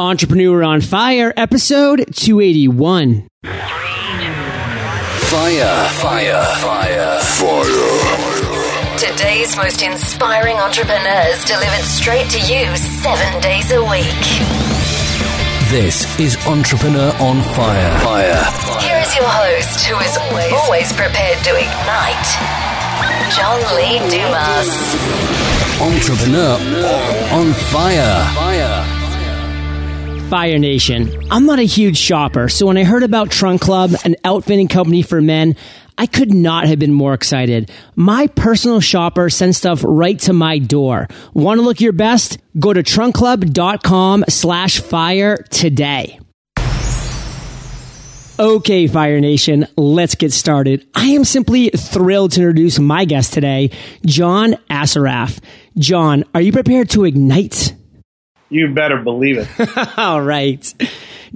Entrepreneur on Fire, episode 281. Fire, fire, fire, fire. Today's most inspiring entrepreneurs delivered straight to you seven days a week. This is Entrepreneur on Fire. Fire. Here is your host, who is always, always prepared to ignite, John Lee Dumas. Entrepreneur on Fire. Fire. Fire Nation. I'm not a huge shopper, so when I heard about Trunk Club, an outfitting company for men, I could not have been more excited. My personal shopper sends stuff right to my door. Want to look your best? Go to trunkclub.com slash fire today. Okay, Fire Nation, let's get started. I am simply thrilled to introduce my guest today, John Assaraf. John, are you prepared to ignite? You better believe it. All right.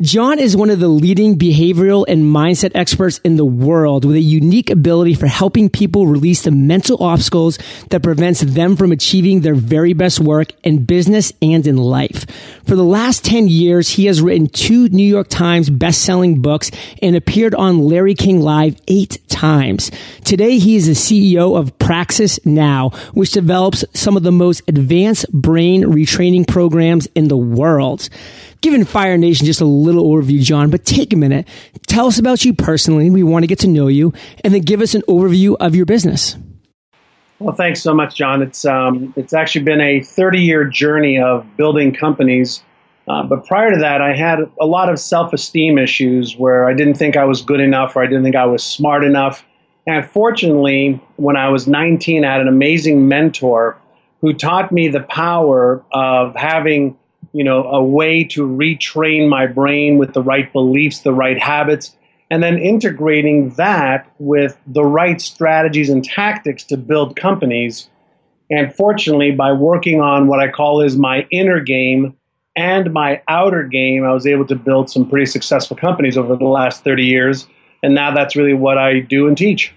John is one of the leading behavioral and mindset experts in the world with a unique ability for helping people release the mental obstacles that prevents them from achieving their very best work in business and in life. For the last 10 years, he has written two New York Times best-selling books and appeared on Larry King Live eight times. Today, he is the CEO of Praxis Now, which develops some of the most advanced brain retraining programs in the world given Fire Nation just a little overview, John, but take a minute. Tell us about you personally. We want to get to know you, and then give us an overview of your business. Well, thanks so much, John. It's um, it's actually been a 30 year journey of building companies. Uh, but prior to that, I had a lot of self esteem issues where I didn't think I was good enough or I didn't think I was smart enough. And fortunately, when I was 19, I had an amazing mentor who taught me the power of having you know, a way to retrain my brain with the right beliefs, the right habits, and then integrating that with the right strategies and tactics to build companies. And fortunately, by working on what I call is my inner game and my outer game, I was able to build some pretty successful companies over the last 30 years. And now that's really what I do and teach.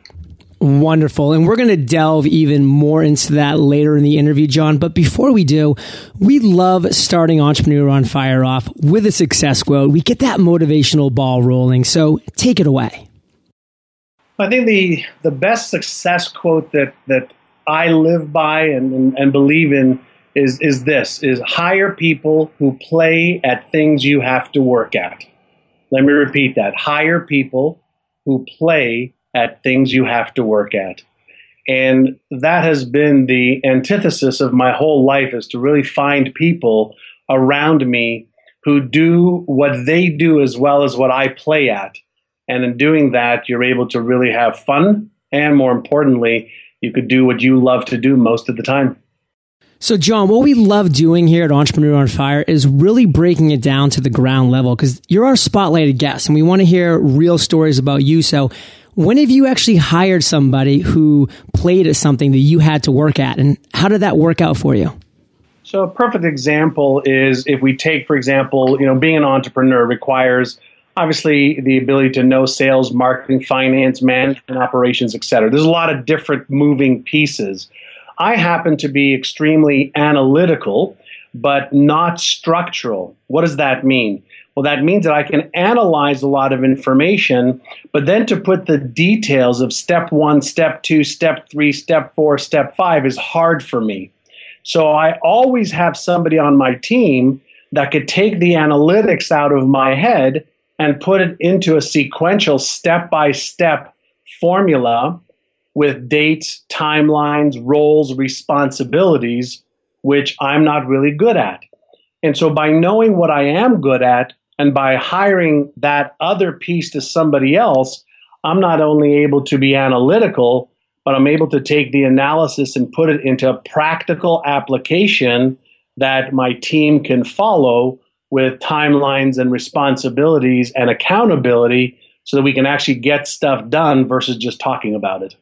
Wonderful. And we're going to delve even more into that later in the interview, John. But before we do, we love starting Entrepreneur on Fire off with a success quote. We get that motivational ball rolling. So take it away. I think the, the best success quote that, that I live by and, and, and believe in is, is this is hire people who play at things you have to work at. Let me repeat that. Hire people who play at things you have to work at. And that has been the antithesis of my whole life is to really find people around me who do what they do as well as what I play at. And in doing that, you're able to really have fun. And more importantly, you could do what you love to do most of the time. So, John, what we love doing here at Entrepreneur on Fire is really breaking it down to the ground level because you're our spotlighted guest and we want to hear real stories about you. So, when have you actually hired somebody who played at something that you had to work at, and how did that work out for you? So a perfect example is if we take, for example, you know, being an entrepreneur requires obviously the ability to know sales, marketing, finance, management, operations, et cetera. There's a lot of different moving pieces. I happen to be extremely analytical, but not structural. What does that mean? Well, that means that I can analyze a lot of information, but then to put the details of step one, step two, step three, step four, step five is hard for me. So I always have somebody on my team that could take the analytics out of my head and put it into a sequential step by step formula with dates, timelines, roles, responsibilities, which I'm not really good at. And so by knowing what I am good at, and by hiring that other piece to somebody else, I'm not only able to be analytical, but I'm able to take the analysis and put it into a practical application that my team can follow with timelines and responsibilities and accountability so that we can actually get stuff done versus just talking about it.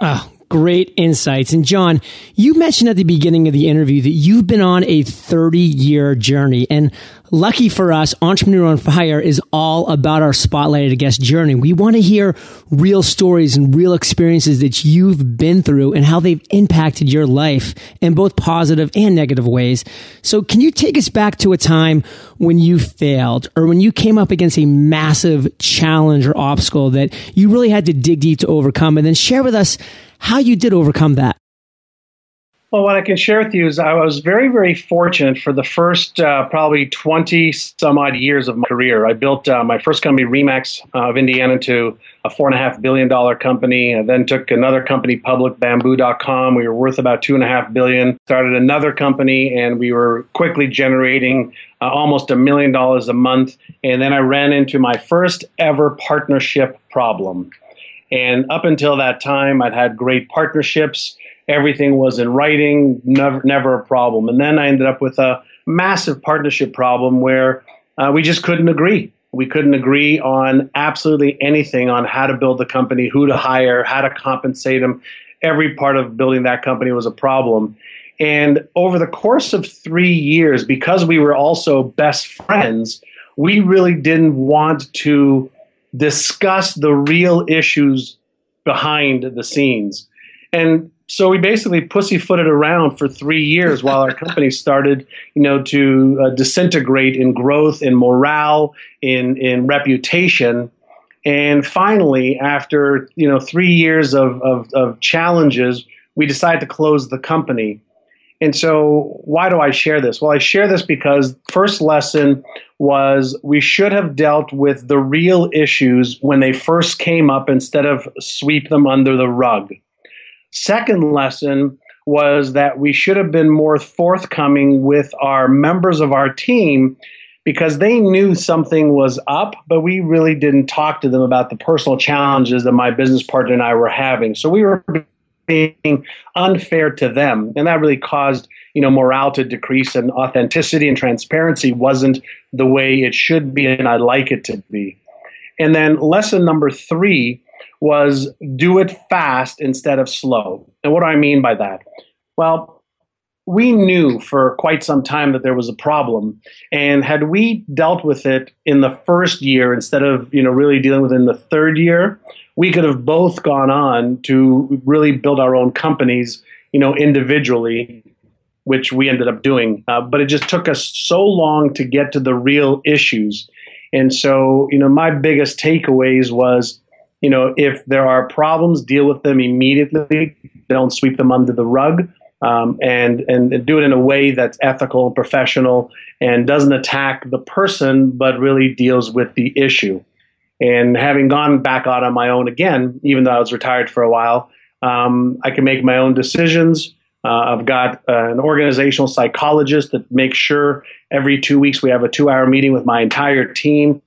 Oh, great insights. And John, you mentioned at the beginning of the interview that you've been on a 30 year journey. And Lucky for us, Entrepreneur on Fire is all about our spotlighted guest journey. We want to hear real stories and real experiences that you've been through and how they've impacted your life in both positive and negative ways. So can you take us back to a time when you failed or when you came up against a massive challenge or obstacle that you really had to dig deep to overcome and then share with us how you did overcome that? Well, what I can share with you is I was very, very fortunate for the first uh, probably 20 some odd years of my career. I built uh, my first company, RE/MAX uh, of Indiana, to a $4.5 billion company. I then took another company public, bamboo.com. We were worth about 2.5 billion. Started another company, and we were quickly generating uh, almost a million dollars a month. And then I ran into my first ever partnership problem. And up until that time, I'd had great partnerships everything was in writing, never, never a problem. And then I ended up with a massive partnership problem where uh, we just couldn't agree. We couldn't agree on absolutely anything on how to build the company, who to hire, how to compensate them. Every part of building that company was a problem. And over the course of three years, because we were also best friends, we really didn't want to discuss the real issues behind the scenes. And so we basically pussyfooted around for three years while our company started, you know, to uh, disintegrate in growth, in morale, in in reputation, and finally, after you know three years of, of, of challenges, we decided to close the company. And so, why do I share this? Well, I share this because first lesson was we should have dealt with the real issues when they first came up instead of sweep them under the rug. Second lesson was that we should have been more forthcoming with our members of our team because they knew something was up, but we really didn't talk to them about the personal challenges that my business partner and I were having. So we were being unfair to them, and that really caused you know morale to decrease, and authenticity and transparency wasn't the way it should be, and I'd like it to be. And then lesson number three was do it fast instead of slow. And what do I mean by that? Well, we knew for quite some time that there was a problem and had we dealt with it in the first year instead of you know really dealing with it in the third year we could have both gone on to really build our own companies you know individually which we ended up doing uh, but it just took us so long to get to the real issues and so you know my biggest takeaways was you know, if there are problems, deal with them immediately. Don't sweep them under the rug, um, and and do it in a way that's ethical and professional and doesn't attack the person, but really deals with the issue. And having gone back out on my own again, even though I was retired for a while, um, I can make my own decisions. Uh, I've got uh, an organizational psychologist that makes sure every two weeks we have a two hour meeting with my entire team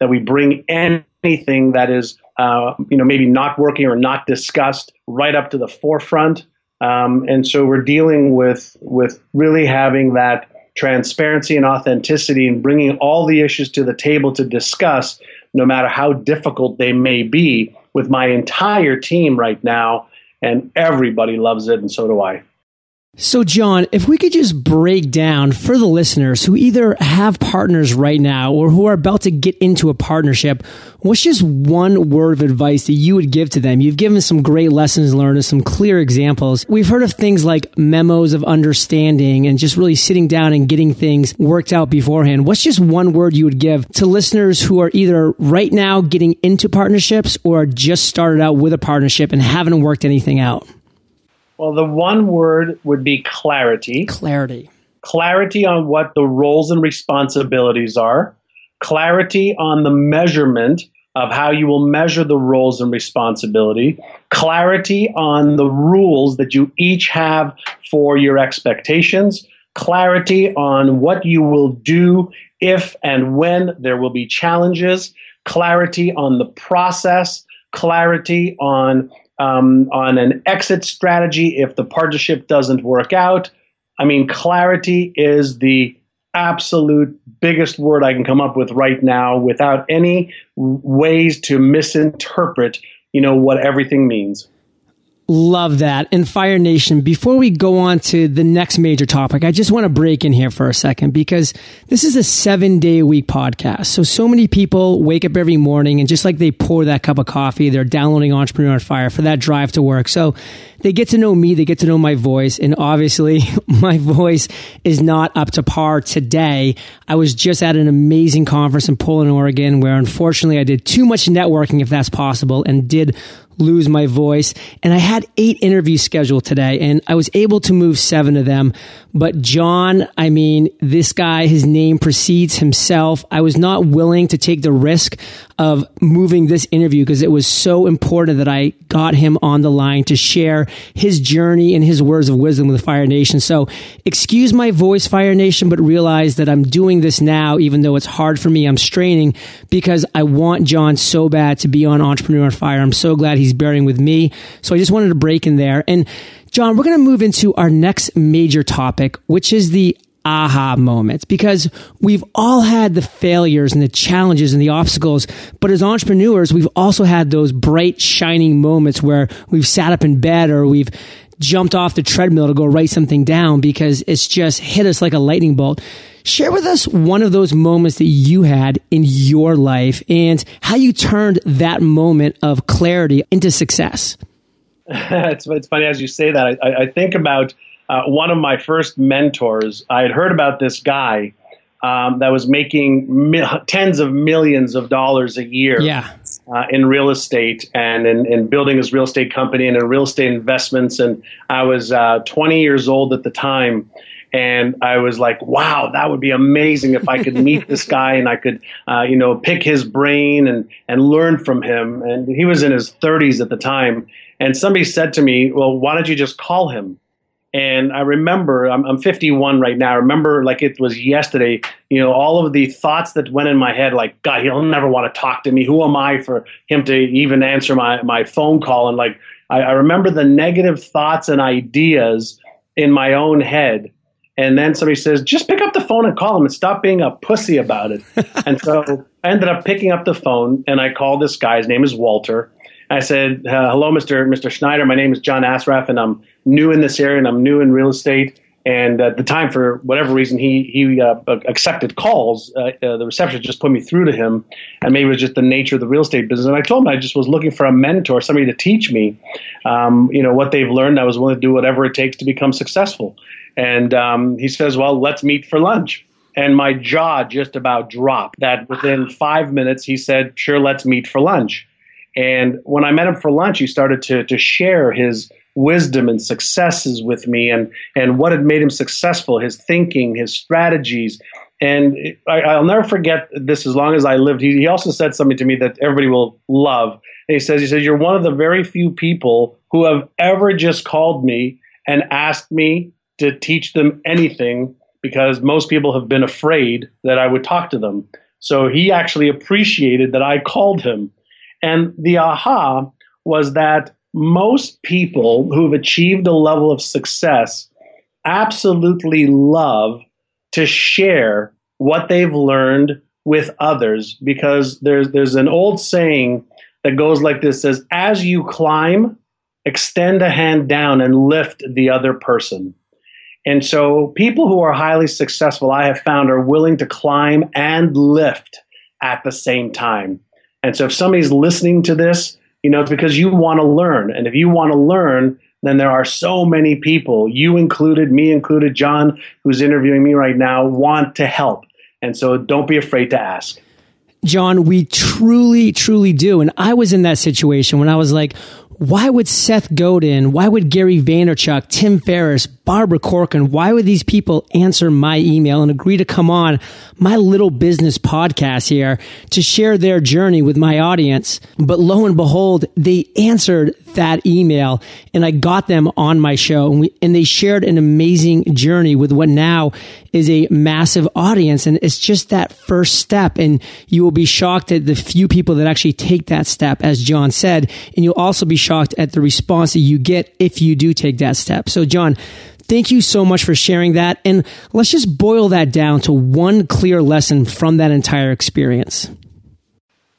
that we bring anything that is uh, you know, maybe not working or not discussed right up to the forefront. Um, and so we're dealing with with really having that transparency and authenticity and bringing all the issues to the table to discuss, no matter how difficult they may be, with my entire team right now. And everybody loves it, and so do I. So, John, if we could just break down for the listeners who either have partners right now or who are about to get into a partnership, what's just one word of advice that you would give to them? You've given some great lessons learned and some clear examples. We've heard of things like memos of understanding and just really sitting down and getting things worked out beforehand. What's just one word you would give to listeners who are either right now getting into partnerships or just started out with a partnership and haven't worked anything out? Well, the one word would be clarity. Clarity. Clarity on what the roles and responsibilities are. Clarity on the measurement of how you will measure the roles and responsibility. Clarity on the rules that you each have for your expectations. Clarity on what you will do if and when there will be challenges. Clarity on the process. Clarity on um, on an exit strategy if the partnership doesn't work out. I mean, clarity is the absolute biggest word I can come up with right now without any ways to misinterpret, you know, what everything means. Love that. And Fire Nation, before we go on to the next major topic, I just want to break in here for a second because this is a seven day a week podcast. So, so many people wake up every morning and just like they pour that cup of coffee, they're downloading Entrepreneur on Fire for that drive to work. So they get to know me, they get to know my voice. And obviously my voice is not up to par today. I was just at an amazing conference in Portland, Oregon, where unfortunately I did too much networking, if that's possible, and did lose my voice. And I had eight interviews scheduled today and I was able to move seven of them. But John, I mean, this guy, his name precedes himself. I was not willing to take the risk of moving this interview because it was so important that I got him on the line to share his journey and his words of wisdom with Fire Nation. So excuse my voice, Fire Nation, but realize that I'm doing this now, even though it's hard for me. I'm straining because I want John so bad to be on Entrepreneur on Fire. I'm so glad he's bearing with me. So I just wanted to break in there. And John, we're going to move into our next major topic, which is the aha moments because we've all had the failures and the challenges and the obstacles. But as entrepreneurs, we've also had those bright, shining moments where we've sat up in bed or we've jumped off the treadmill to go write something down because it's just hit us like a lightning bolt. Share with us one of those moments that you had in your life and how you turned that moment of clarity into success. it's, it's funny as you say that. I, I think about uh, one of my first mentors. I had heard about this guy um, that was making tens of millions of dollars a year yeah. uh, in real estate and in, in, building his real estate company and in real estate investments. And I was uh, 20 years old at the time. And I was like, wow, that would be amazing if I could meet this guy and I could, uh, you know, pick his brain and, and learn from him. And he was in his 30s at the time. And somebody said to me, well, why don't you just call him? And I remember, I'm, I'm 51 right now. I remember like it was yesterday, you know, all of the thoughts that went in my head, like, God, he'll never want to talk to me. Who am I for him to even answer my, my phone call? And like, I, I remember the negative thoughts and ideas in my own head. And then somebody says, just pick up the phone and call him and stop being a pussy about it. and so I ended up picking up the phone and I called this guy. His name is Walter. I said, uh, "Hello, Mr. Mr. Schneider. My name is John Assaraf and I'm new in this area, and I'm new in real estate." And at the time, for whatever reason, he he uh, accepted calls. Uh, uh, the receptionist just put me through to him, and maybe it was just the nature of the real estate business. And I told him I just was looking for a mentor, somebody to teach me, um, you know, what they've learned. I was willing to do whatever it takes to become successful. And um, he says, "Well, let's meet for lunch." And my jaw just about dropped. That within five minutes, he said, "Sure, let's meet for lunch." And when I met him for lunch, he started to, to share his wisdom and successes with me and, and what had made him successful, his thinking, his strategies. And I, will never forget this as long as I lived. He, he also said something to me that everybody will love. And he says, he says, you're one of the very few people who have ever just called me and asked me to teach them anything because most people have been afraid that I would talk to them. So he actually appreciated that I called him and the aha was that most people who've achieved a level of success absolutely love to share what they've learned with others because there's there's an old saying that goes like this says as you climb extend a hand down and lift the other person. And so people who are highly successful i have found are willing to climb and lift at the same time. And so if somebody's listening to this, you know, it's because you want to learn. And if you want to learn, then there are so many people, you included, me included, John, who's interviewing me right now, want to help. And so don't be afraid to ask. John, we truly, truly do. And I was in that situation when I was like, why would Seth Godin, why would Gary Vaynerchuk, Tim Ferriss, Barbara Corcoran, why would these people answer my email and agree to come on my little business podcast here to share their journey with my audience? But lo and behold, they answered that email and I got them on my show and, we, and they shared an amazing journey with what now is a massive audience. And it's just that first step. And you will be shocked at the few people that actually take that step, as John said. And you'll also be shocked at the response that you get if you do take that step. So, John, Thank you so much for sharing that. And let's just boil that down to one clear lesson from that entire experience.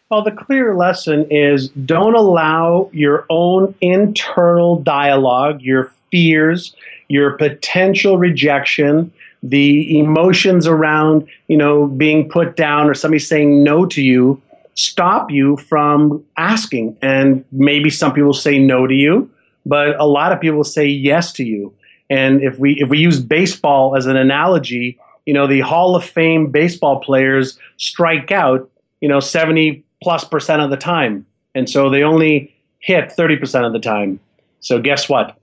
Well, the clear lesson is don't allow your own internal dialogue, your fears, your potential rejection, the emotions around, you know, being put down or somebody saying no to you stop you from asking. And maybe some people say no to you, but a lot of people say yes to you. And if we if we use baseball as an analogy, you know, the Hall of Fame baseball players strike out, you know, 70 plus percent of the time. And so they only hit 30% of the time. So guess what?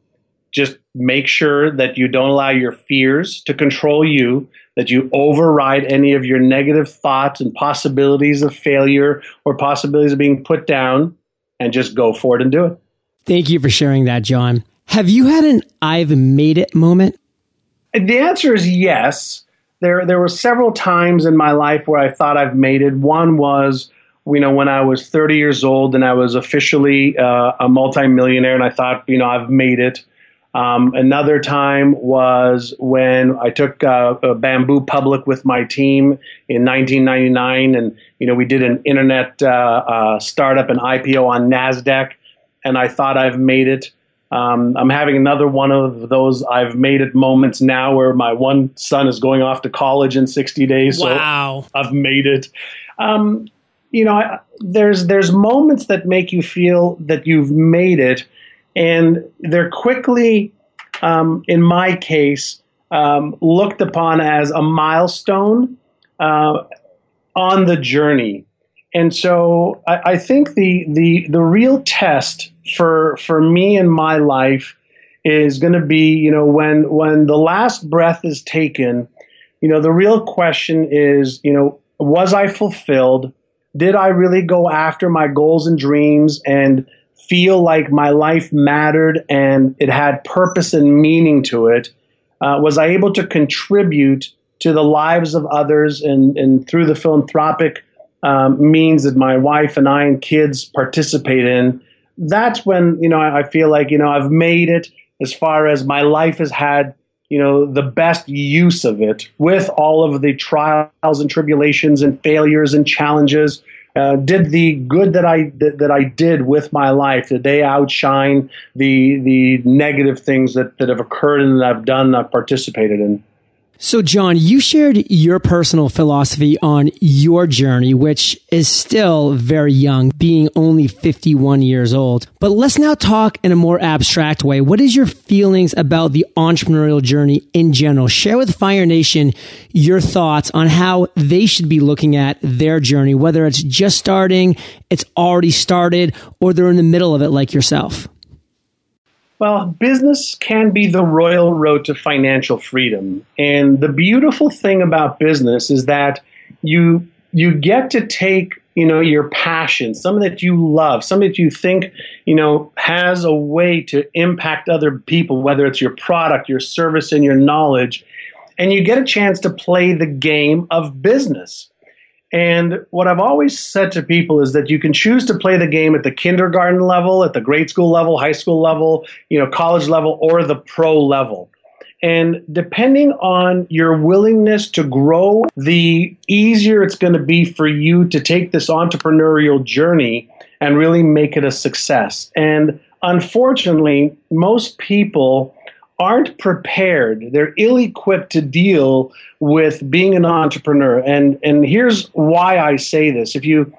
Just make sure that you don't allow your fears to control you, that you override any of your negative thoughts and possibilities of failure or possibilities of being put down, and just go for it and do it. Thank you for sharing that, John. Have you had an I've made it moment? The answer is yes. There, there were several times in my life where I thought I've made it. One was, you know, when I was 30 years old and I was officially uh, a multimillionaire, and I thought, you know, I've made it. Um, another time was when I took uh, Bamboo public with my team in 1999, and you know we did an internet uh, uh, startup and IPO on Nasdaq, and I thought I've made it. Um, I'm having another one of those I've made it moments now where my one son is going off to college in 60 days. Wow. So I've made it. Um, you know, I, there's there's moments that make you feel that you've made it and they're quickly, um, in my case, um, looked upon as a milestone uh, on the journey. And so I, I, think the, the the real test for for me in my life is going to be, you know, when when the last breath is taken, you know, the real question is, you know, was I fulfilled? Did I really go after my goals and dreams and feel like my life mattered and it had purpose and meaning to it? Uh, was I able to contribute to the lives of others and, and through the philanthropic um, means that my wife and I and kids participate in? That's when you know I, I feel like you know I've made it as far as my life has had you know the best use of it with all of the trials and tribulations and failures and challenges. Uh, did the good that I that, that, I did with my life did they outshine the the negative things that, that have occurred and that I've done I've participated in so, John, you shared your personal philosophy on your journey, which is still very young, being only 51 years old. But let's now talk in a more abstract way. What is your feelings about the entrepreneurial journey in general? Share with Fire Nation your thoughts on how they should be looking at their journey, whether it's just starting, it's already started, or they're in the middle of it like yourself. Well, business can be the royal road to financial freedom. And the beautiful thing about business is that you you get to take, you know, your passion, something that you love, something that you think, you know, has a way to impact other people, whether it's your product, your service, and your knowledge, and you get a chance to play the game of business. And what I've always said to people is that you can choose to play the game at the kindergarten level, at the grade school level, high school level, you know, college level, or the pro level. And depending on your willingness to grow, the easier it's going to be for you to take this entrepreneurial journey and really make it a success. And unfortunately, most people aren't prepared. They're ill equipped to deal with being an entrepreneur. And, and here's why I say this. If you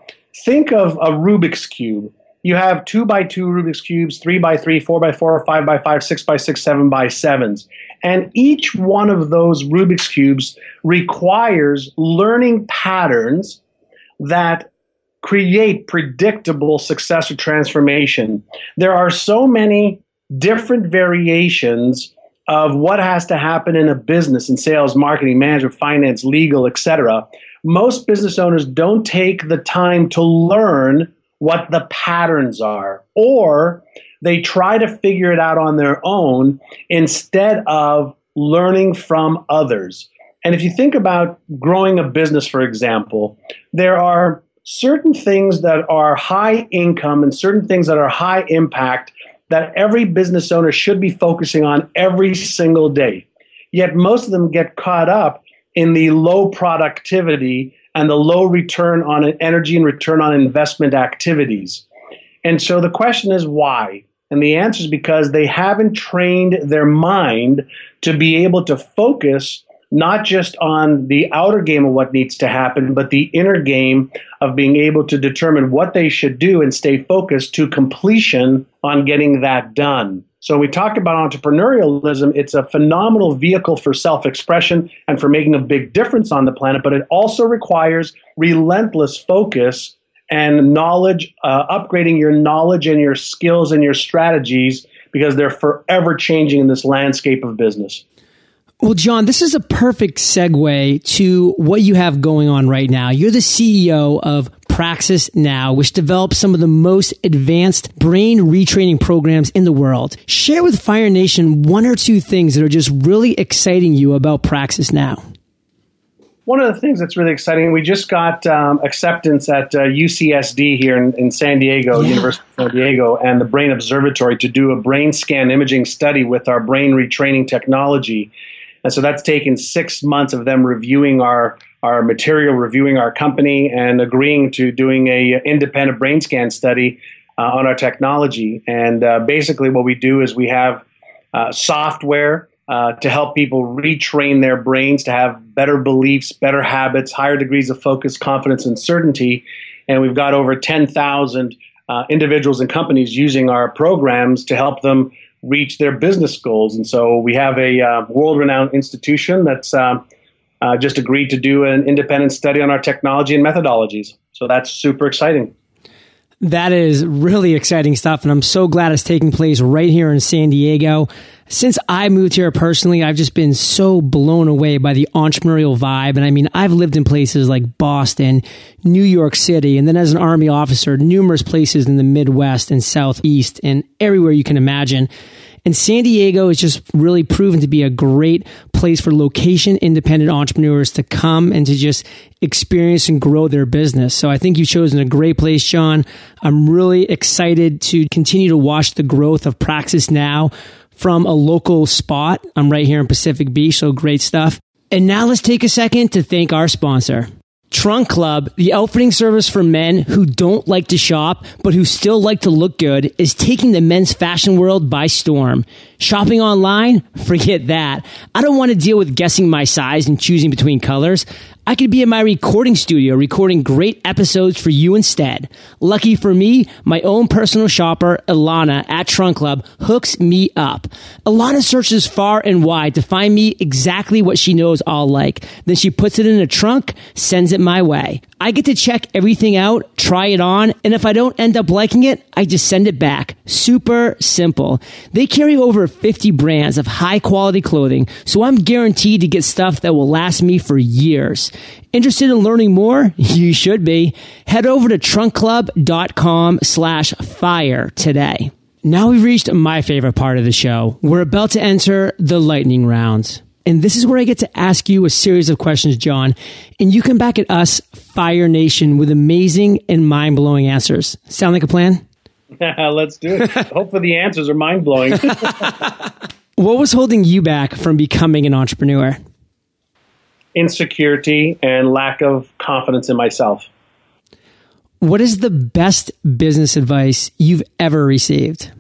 think of a Rubik's Cube, you have two by two Rubik's Cubes, three by three, four by four, five by five, six by six, seven by sevens. And each one of those Rubik's Cubes requires learning patterns that create predictable success or transformation. There are so many different variations of what has to happen in a business in sales, marketing, management, finance, legal, etc. Most business owners don't take the time to learn what the patterns are, or they try to figure it out on their own instead of learning from others. And if you think about growing a business, for example, there are certain things that are high income and certain things that are high impact that every business owner should be focusing on every single day. Yet most of them get caught up in the low productivity and the low return on energy and return on investment activities. And so the question is why? And the answer is because they haven't trained their mind to be able to focus not just on the outer game of what needs to happen, but the inner game of being able to determine what they should do and stay focused to completion on getting that done. So, we talk about entrepreneurialism, it's a phenomenal vehicle for self expression and for making a big difference on the planet, but it also requires relentless focus and knowledge, uh, upgrading your knowledge and your skills and your strategies because they're forever changing in this landscape of business. Well, John, this is a perfect segue to what you have going on right now. You're the CEO of Praxis Now, which develops some of the most advanced brain retraining programs in the world. Share with Fire Nation one or two things that are just really exciting you about Praxis Now. One of the things that's really exciting, we just got um, acceptance at uh, UCSD here in, in San Diego, yeah. University of San Diego, and the Brain Observatory to do a brain scan imaging study with our brain retraining technology. And so that's taken six months of them reviewing our our material, reviewing our company, and agreeing to doing a independent brain scan study uh, on our technology. And uh, basically, what we do is we have uh, software uh, to help people retrain their brains to have better beliefs, better habits, higher degrees of focus, confidence, and certainty. And we've got over 10,000 uh, individuals and companies using our programs to help them reach their business goals. And so we have a uh, world renowned institution that's uh, uh, just agreed to do an independent study on our technology and methodologies. So that's super exciting. That is really exciting stuff. And I'm so glad it's taking place right here in San Diego. Since I moved here personally, I've just been so blown away by the entrepreneurial vibe. And I mean, I've lived in places like Boston, New York City, and then as an Army officer, numerous places in the Midwest and Southeast and everywhere you can imagine. And San Diego is just really proven to be a great place for location independent entrepreneurs to come and to just experience and grow their business. So I think you've chosen a great place, John. I'm really excited to continue to watch the growth of Praxis now from a local spot. I'm right here in Pacific Beach, so great stuff. And now let's take a second to thank our sponsor. Trunk Club, the outfitting service for men who don't like to shop but who still like to look good, is taking the men's fashion world by storm. Shopping online? Forget that. I don't want to deal with guessing my size and choosing between colors. I could be in my recording studio recording great episodes for you instead. Lucky for me, my own personal shopper, Ilana at Trunk Club, hooks me up. Ilana searches far and wide to find me exactly what she knows I'll like. Then she puts it in a trunk, sends it my way. I get to check everything out, try it on, and if I don't end up liking it, I just send it back. Super simple. They carry over 50 brands of high quality clothing, so I'm guaranteed to get stuff that will last me for years. Interested in learning more? You should be. Head over to trunkclub.com slash fire today. Now we've reached my favorite part of the show. We're about to enter the lightning rounds. And this is where I get to ask you a series of questions, John. And you come back at us, Fire Nation, with amazing and mind blowing answers. Sound like a plan? Let's do it. Hopefully, the answers are mind blowing. what was holding you back from becoming an entrepreneur? Insecurity and lack of confidence in myself. What is the best business advice you've ever received?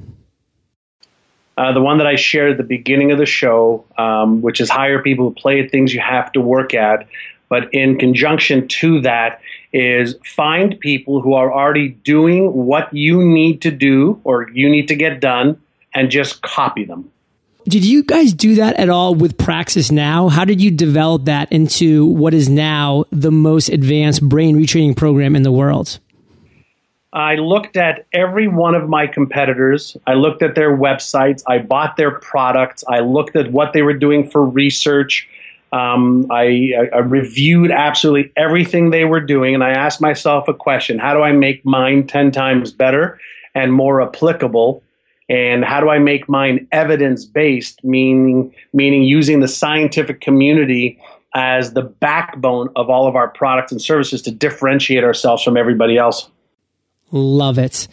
Uh, the one that I shared at the beginning of the show, um, which is hire people who play at things you have to work at. But in conjunction to that, is find people who are already doing what you need to do or you need to get done and just copy them. Did you guys do that at all with Praxis Now? How did you develop that into what is now the most advanced brain retraining program in the world? I looked at every one of my competitors. I looked at their websites. I bought their products. I looked at what they were doing for research. Um, I, I, reviewed absolutely everything they were doing, and I asked myself a question How do I make mine 10 times better and more applicable? And how do I make mine evidence based, meaning, meaning using the scientific community as the backbone of all of our products and services to differentiate ourselves from everybody else? Love it.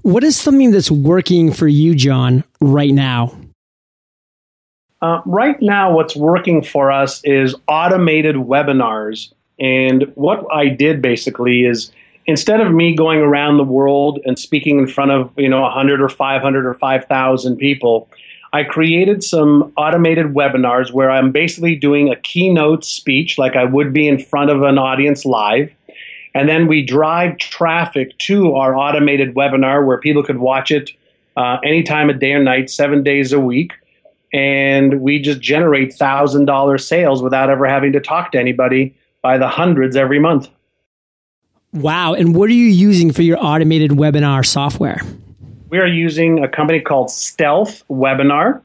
What is something that's working for you, John, right now? Uh, right now, what's working for us is automated webinars And what I did basically is instead of me going around the world and speaking in front of, you know, 100 or 500 or 5,000 people, I created some automated webinars where I'm basically doing a keynote speech like I would be in front of an audience live. And then we drive traffic to our automated webinar where people could watch it uh, any time of day or night, seven days a week. And we just generate $1,000 sales without ever having to talk to anybody by the hundreds every month. Wow. And what are you using for your automated webinar software? We are using a company called Stealth Webinar.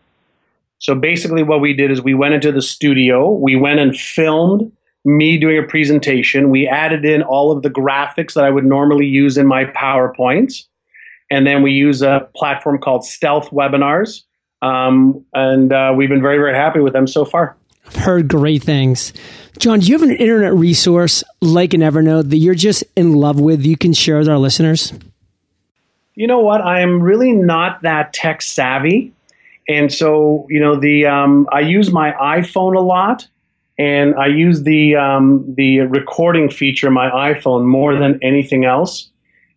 So basically, what we did is we went into the studio, we went and filmed me doing a presentation. We added in all of the graphics that I would normally use in my PowerPoints. And then we use a platform called Stealth Webinars. Um, and uh, we've been very, very happy with them so far. I've heard great things. John, do you have an internet resource like an Evernote that you're just in love with you can share with our listeners? You know what? I'm really not that tech savvy. And so, you know, the um, I use my iPhone a lot, and I use the um, the recording feature my iPhone more than anything else.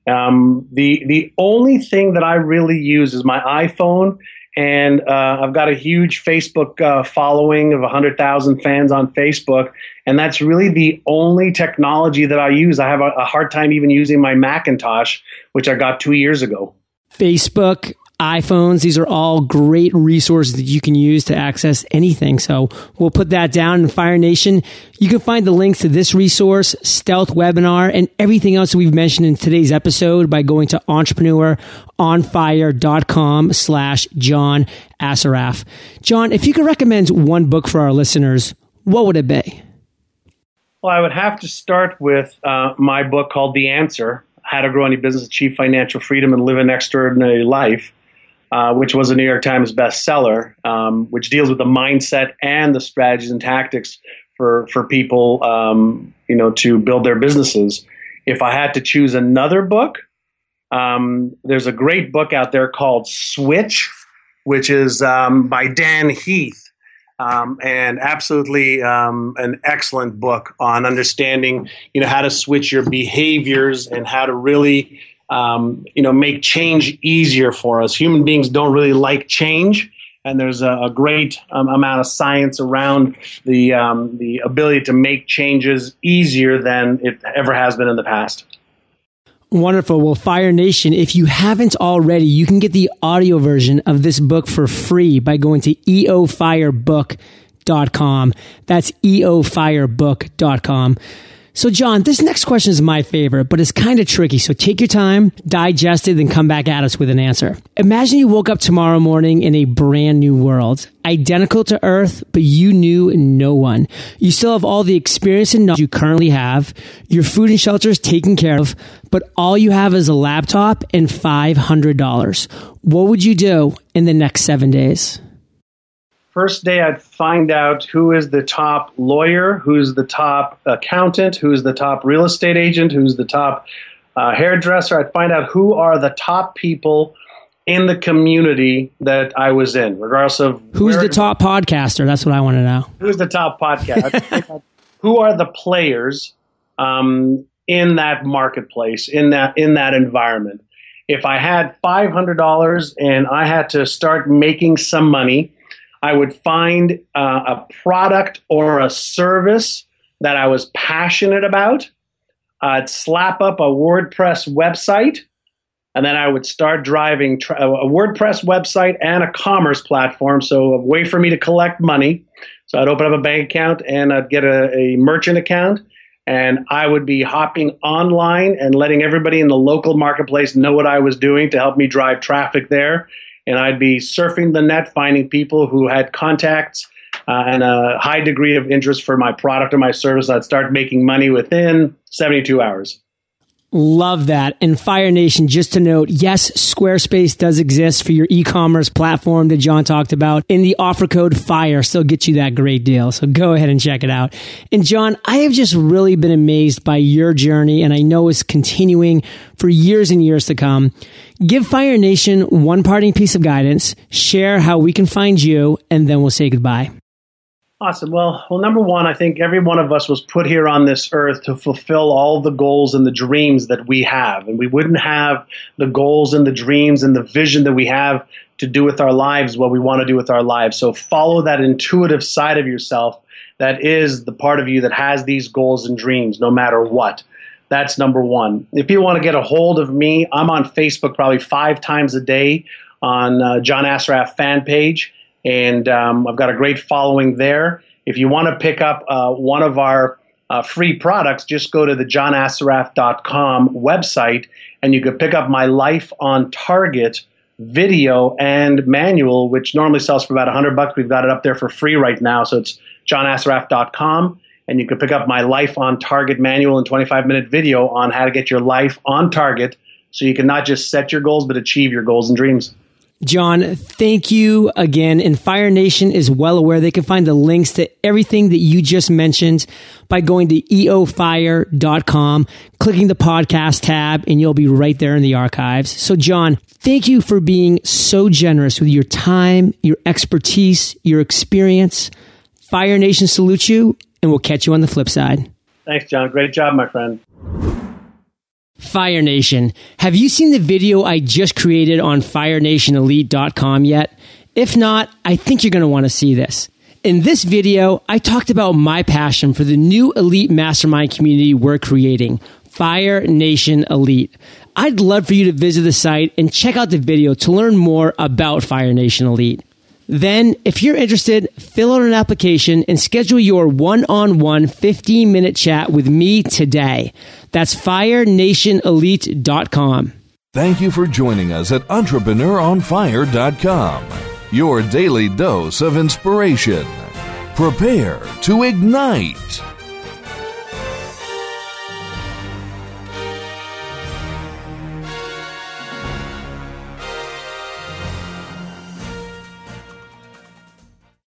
Um, the the only thing that I really use is my iPhone and uh, I've got a huge Facebook uh, following of 100,000 fans on Facebook, and that's really the only technology that I use. I have a, a hard time even using my Macintosh, which I got two years ago. Facebook, iPhones. These are all great resources that you can use to access anything. So we'll put that down in Fire Nation. You can find the links to this resource, Stealth Webinar, and everything else we've mentioned in today's episode by going to entrepreneuronfire.com slash John Assaraf. John, if you could recommend one book for our listeners, what would it be? Well, I would have to start with uh, my book called The Answer How to Grow Any Business, Achieve Financial Freedom, and Live an Extraordinary Life. Uh, which was a New York Times bestseller, um, which deals with the mindset and the strategies and tactics for for people, um, you know, to build their businesses. If I had to choose another book, um, there's a great book out there called Switch, which is um, by Dan Heath. Um, and absolutely um, an excellent book on understanding, you know, how to switch your behaviors and how to really um, you know, make change easier for us. Human beings don't really like change, and there's a, a great um, amount of science around the um, the ability to make changes easier than it ever has been in the past. Wonderful. Well, Fire Nation, if you haven't already, you can get the audio version of this book for free by going to eofirebook.com. That's eofirebook.com. So, John, this next question is my favorite, but it's kind of tricky. So take your time, digest it, and come back at us with an answer. Imagine you woke up tomorrow morning in a brand new world, identical to Earth, but you knew no one. You still have all the experience and knowledge you currently have. Your food and shelter is taken care of, but all you have is a laptop and $500. What would you do in the next seven days? First day, I'd find out who is the top lawyer, who's the top accountant, who's the top real estate agent, who's the top uh, hairdresser. I'd find out who are the top people in the community that I was in, regardless of who's the top podcaster. That's what I want to know. Who's the top podcast? who are the players um, in that marketplace, in that in that environment? If I had five hundred dollars and I had to start making some money I would find uh, a product or a service that I was passionate about. I'd slap up a WordPress website, and then I would start driving tra- a WordPress website and a commerce platform. So, a way for me to collect money. So, I'd open up a bank account and I'd get a, a merchant account, and I would be hopping online and letting everybody in the local marketplace know what I was doing to help me drive traffic there and I'd be surfing the net, finding people who had contacts uh, and a high degree of interest for my product or my service. I'd start making money within 72 hours. Love that. And Fire Nation, just to note, yes, Squarespace does exist for your e-commerce platform that John talked about. And the offer code FIRE still gets you that great deal. So go ahead and check it out. And John, I have just really been amazed by your journey and I know it's continuing for years and years to come. Give Fire Nation one parting piece of guidance, share how we can find you, and then we'll say goodbye. Awesome. Well, well, number one, I think every one of us was put here on this earth to fulfill all the goals and the dreams that we have, and we wouldn't have the goals and the dreams and the vision that we have to do with our lives what we want to do with our lives. So follow that intuitive side of yourself that is the part of you that has these goals and dreams, no matter what. That's number one. If you want to get a hold of me, I'm on Facebook probably five times a day on uh, John Assaraf fan page and um, I've got a great following there. If you want to pick up uh, one of our uh, free products, just go to the johnassaraf.com website and you can pick up my Life on Target video and manual, which normally sells for about 100 bucks. We've got it up there for free right now. So it's johnassaraf.com and you can pick up my Life on Target manual and 25 minute video on how to get your life on target so you can not just set your goals, but achieve your goals and dreams. John, thank you again. And Fire Nation is well aware they can find the links to everything that you just mentioned by going to eofire.com, clicking the podcast tab, and you'll be right there in the archives. So, John, thank you for being so generous with your time, your expertise, your experience. Fire Nation salutes you, and we'll catch you on the flip side. Thanks, John. Great job, my friend. Fire Nation, have you seen the video I just created on firenationelite.com yet? If not, I think you're going to want to see this. In this video, I talked about my passion for the new elite mastermind community we're creating, Fire Nation Elite. I'd love for you to visit the site and check out the video to learn more about Fire Nation Elite. Then, if you're interested, fill out an application and schedule your one on one 15 minute chat with me today. That's firenationelite.com. Thank you for joining us at EntrepreneurOnFire.com, your daily dose of inspiration. Prepare to ignite.